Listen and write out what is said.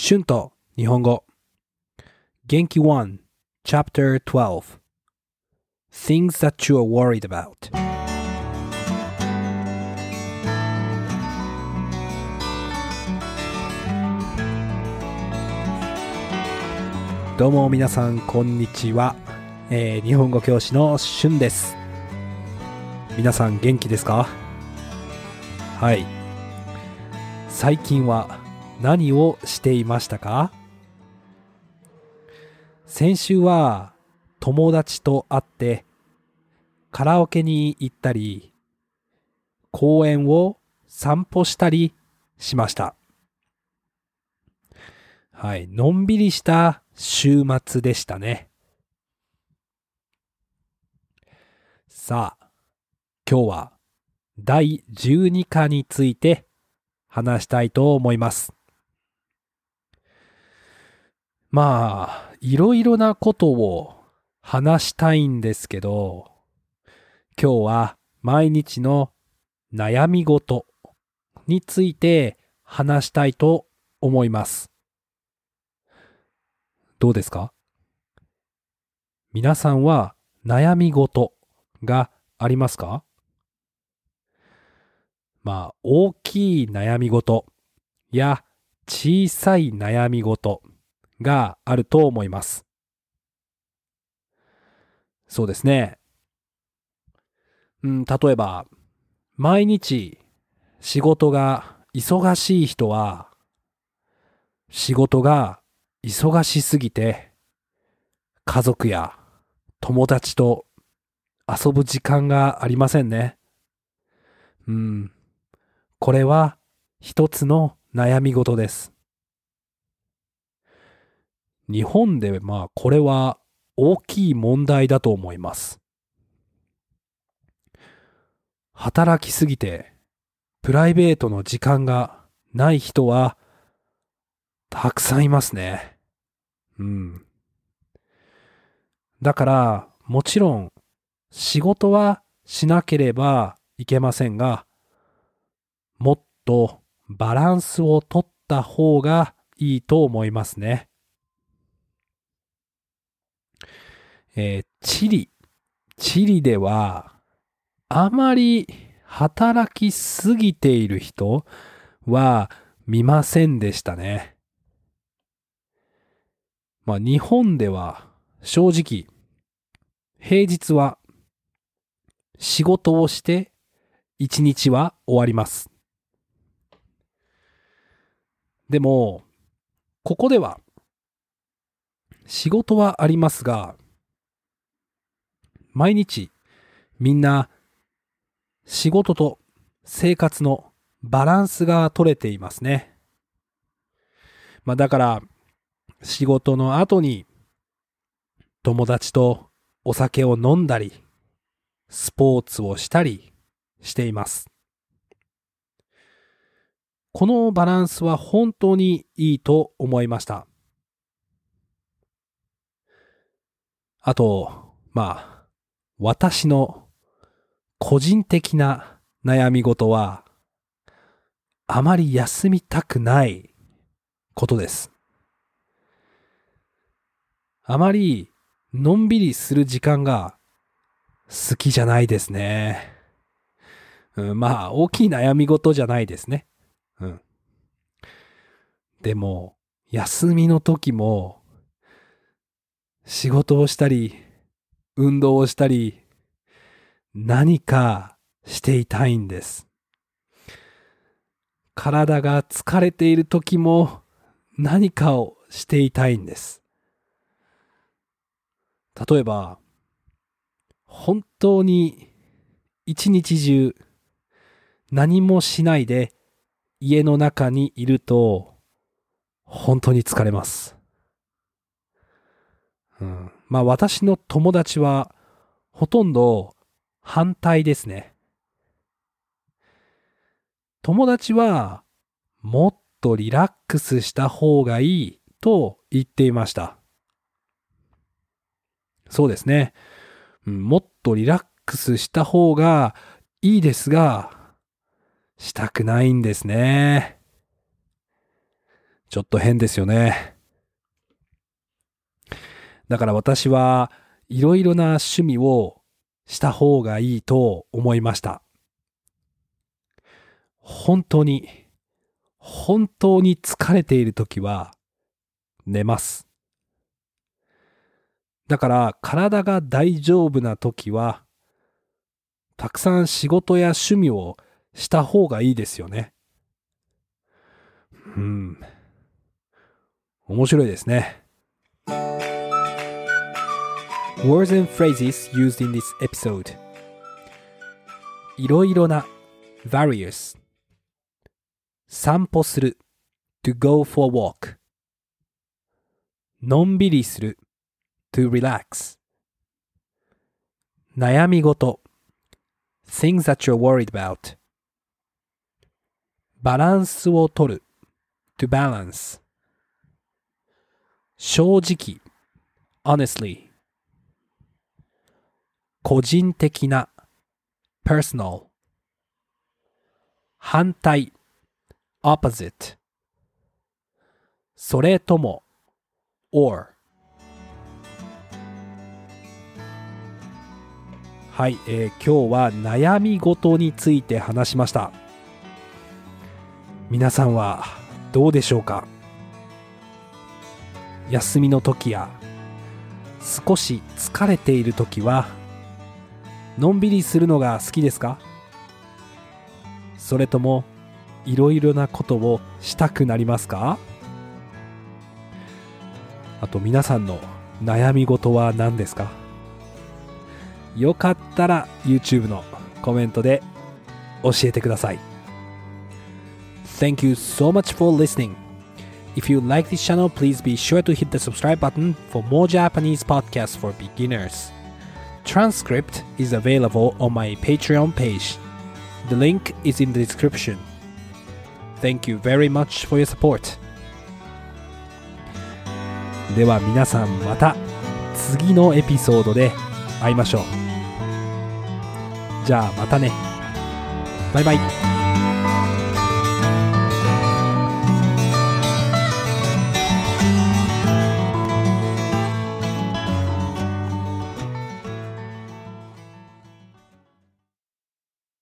春と日本語。元気1 Chapter 12 Things that you are worried about どうも皆さんこんにちは、えー日本語教師の春です。皆さん元気ですか？はい。最近は何をしていましたか？先週は友達と会ってカラオケに行ったり公園を散歩したりしました。はい、のんびりした週末でしたね。さあ、今日は第12課について話したいと思います。まあ、いろいろなことを話したいんですけど、今日は毎日の悩み事について話したいと思います。どうですか？皆さんは悩み事がありますか？まあ、大きい悩み事や小さい悩み事があると思います。そうですね。うん、例えば、毎日仕事が忙しい人は、仕事が忙しすぎて、家族や友達と遊ぶ時間がありませんね。うん、これは一つの悩み事です。日本でまあこれは大きい問題だと思います。働きすぎてプライベートの時間がない人はたくさんいますね。うん。だからもちろん仕事はしなければいけませんが、もっとバランスをとった方がいいと思いますね。えーチリ。チリでは、あまり働きすぎている人は見ませんでしたね。まあ日本では正直、平日は仕事をして一日は終わります。でも、ここでは仕事はありますが、毎日みんな仕事と生活のバランスが取れていますね。まあだから仕事の後に友達とお酒を飲んだり、スポーツをしたりしています。このバランスは本当にいいと思いました。あと、まあ、私の個人的な悩み事は、あまり休みたくないことです。あまりのんびりする時間が好きじゃないですね。うん、まあ、大きい悩み事じゃないですね。うん。でも、休みの時も、仕事をしたり、運動をしたり、何かしていたいんです。体が疲れている時も何かをしていたいんです。例えば、本当に一日中何もしないで家の中にいると本当に疲れます。うん、まあ私の友達はほとんど反対ですね。友達はもっとリラックスした方がいいと言っていました。そうですね。もっとリラックスした方がいいですが、したくないんですね。ちょっと変ですよね。だから私はいろいろな趣味をした方がいいと思いました。本当に、本当に疲れているときは寝ます。だから体が大丈夫なときはたくさん仕事や趣味をした方がいいですよね。うん。面白いですね。Words and phrases used in this episode いろいろな various 散歩する to go for a walk のんびりする to relax 悩み事 things that you're worried about バランスを取る to balance 正直 honestly 個人的な personal 反対 opposite それとも or はい、えー今日は悩み事について話しました。皆さんはどうでしょうか？休みの時や少し疲れている時はのんびりするのが好きですかそれともいろいろなことをしたくなりますかあと皆さんの悩み事は何ですかよかったら YouTube のコメントで教えてください Thank you so much for listening If you like this channel, please be sure to hit the subscribe button for more Japanese podcasts for beginners. Transcript is available on my Patreon page. The link is in the description. Thank you very much for your support. では皆さんまた次のエピソードで会いましょう。じゃあまたね。バイバイ。